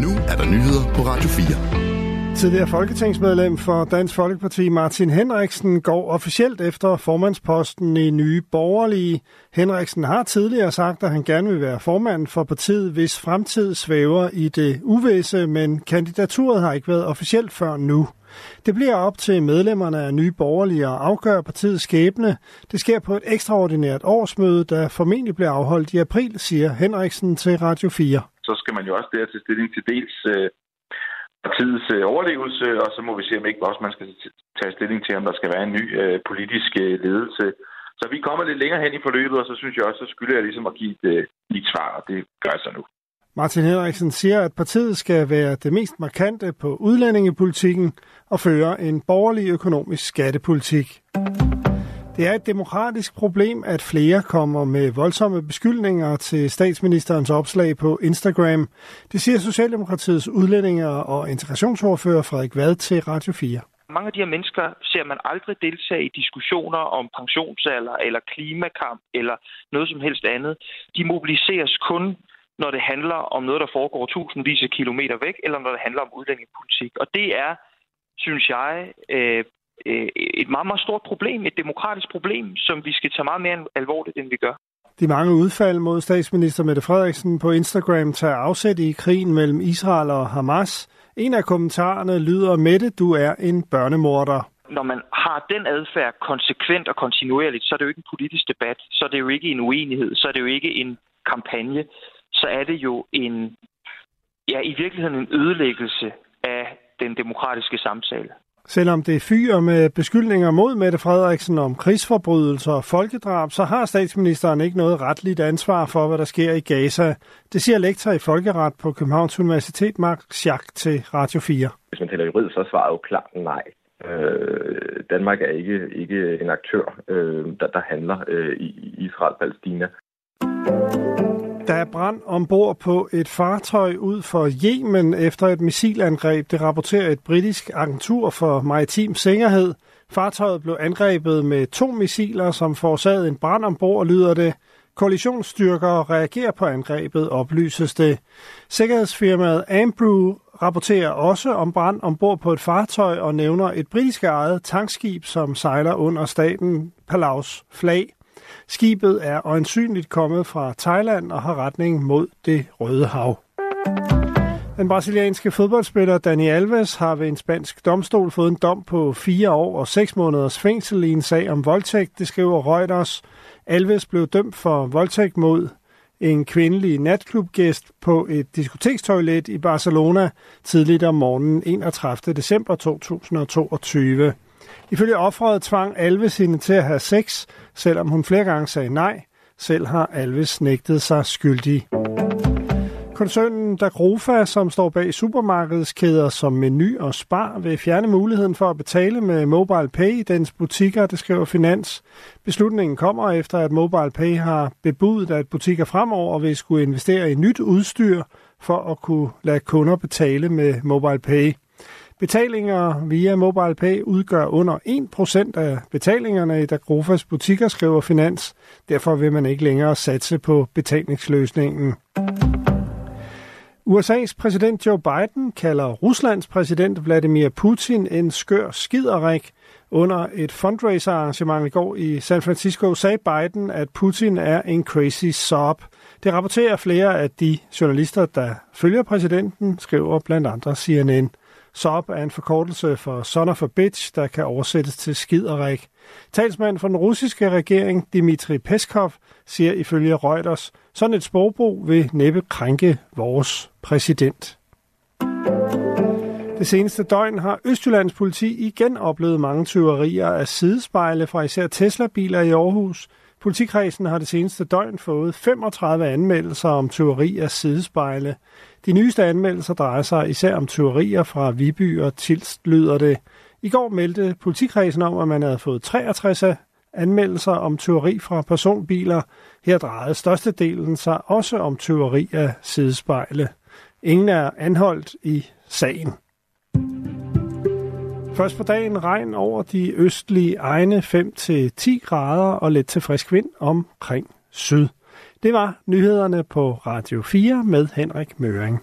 Nu er der nyheder på Radio 4. Tidligere folketingsmedlem for Dansk Folkeparti Martin Henriksen går officielt efter formandsposten i Nye Borgerlige. Henriksen har tidligere sagt, at han gerne vil være formand for partiet, hvis fremtid svæver i det uvisse, men kandidaturet har ikke været officielt før nu. Det bliver op til medlemmerne af Nye Borgerlige at afgøre partiets skæbne. Det sker på et ekstraordinært årsmøde, der formentlig bliver afholdt i april, siger Henriksen til Radio 4. Så skal man jo også der til stilling til dels øh, partiets øh, overlevelse, og så må vi se, om ikke også man skal tage stilling til, om der skal være en ny øh, politisk øh, ledelse. Så vi kommer lidt længere hen i forløbet, og så synes jeg også, så skylder jeg ligesom at give et, øh, et svar, og det gør jeg så nu. Martin Henriksen siger, at partiet skal være det mest markante på udlændingepolitikken og føre en borgerlig økonomisk skattepolitik. Det er et demokratisk problem, at flere kommer med voldsomme beskyldninger til statsministerens opslag på Instagram. Det siger Socialdemokratiets udlændinge- og integrationsordfører Frederik Vad til Radio 4. Mange af de her mennesker ser man aldrig deltage i diskussioner om pensionsalder eller klimakamp eller noget som helst andet. De mobiliseres kun når det handler om noget, der foregår tusindvis af kilometer væk, eller når det handler om udlændingepolitik. Og det er, synes jeg, øh, et meget, meget stort problem, et demokratisk problem, som vi skal tage meget mere alvorligt, end vi gør. De mange udfald mod statsminister Mette Frederiksen på Instagram tager afsæt i krigen mellem Israel og Hamas. En af kommentarerne lyder, Mette, du er en børnemorder. Når man har den adfærd konsekvent og kontinuerligt, så er det jo ikke en politisk debat, så er det jo ikke en uenighed, så er det jo ikke en kampagne så er det jo en, ja, i virkeligheden en ødelæggelse af den demokratiske samtale. Selvom det fyrer med beskyldninger mod Mette Frederiksen om krigsforbrydelser og folkedrab, så har statsministeren ikke noget retligt ansvar for, hvad der sker i Gaza. Det siger lektor i folkeret på Københavns Universitet, Mark Schack, til Radio 4. Hvis man taler juridisk, så svarer jo klart nej. Øh, Danmark er ikke, ikke en aktør, øh, der, der handler øh, i Israel-Palæstina. Der er brand ombord på et fartøj ud for Yemen efter et missilangreb. Det rapporterer et britisk agentur for maritim sikkerhed. Fartøjet blev angrebet med to missiler, som forårsagede en brand ombord, lyder det. Koalitionsstyrker reagerer på angrebet, oplyses det. Sikkerhedsfirmaet Ambrew rapporterer også om brand ombord på et fartøj og nævner et britisk ejet tankskib, som sejler under staten Palaus flag. Skibet er øjensynligt kommet fra Thailand og har retning mod det Røde Hav. Den brasilianske fodboldspiller Dani Alves har ved en spansk domstol fået en dom på fire år og seks måneders fængsel i en sag om voldtægt, det skriver Reuters. Alves blev dømt for voldtægt mod en kvindelig natklubgæst på et diskotekstoilet i Barcelona tidligt om morgenen 31. december 2022. Ifølge offeret tvang Alves hende til at have sex, selvom hun flere gange sagde nej. Selv har Alves nægtet sig skyldig. Koncernen Dagrofa, som står bag supermarkedskæder som Meny og Spar, vil fjerne muligheden for at betale med Mobile Pay i dens butikker, det skriver Finans. Beslutningen kommer efter, at Mobile Pay har bebudt, at butikker fremover vil skulle investere i nyt udstyr for at kunne lade kunder betale med Mobile Pay. Betalinger via MobilePay udgør under 1% af betalingerne i Dagrofas butikker, skriver Finans. Derfor vil man ikke længere satse på betalingsløsningen. USA's præsident Joe Biden kalder Ruslands præsident Vladimir Putin en skør skiderik. Under et fundraiser-arrangement i går i San Francisco sagde Biden, at Putin er en crazy sob. Det rapporterer flere af de journalister, der følger præsidenten, skriver blandt andre CNN. SOP er en forkortelse for son of a bitch, der kan oversættes til skiderik. Talsmand for den russiske regering, Dmitri Peskov, siger ifølge Reuters, sådan et sprogbrug vil næppe krænke vores præsident. Det seneste døgn har Østjyllands politi igen oplevet mange tyverier af sidespejle fra især Tesla-biler i Aarhus. Politikredsen har det seneste døgn fået 35 anmeldelser om tyveri af sidespejle. De nyeste anmeldelser drejer sig især om tyverier fra Viby og Tilst, lyder det. I går meldte politikredsen om, at man havde fået 63 anmeldelser om tyveri fra personbiler. Her drejede størstedelen sig også om tyveri af sidespejle. Ingen er anholdt i sagen. Først på dagen regn over de østlige egne 5-10 grader og lidt til frisk vind omkring syd. Det var nyhederne på Radio 4 med Henrik Møring.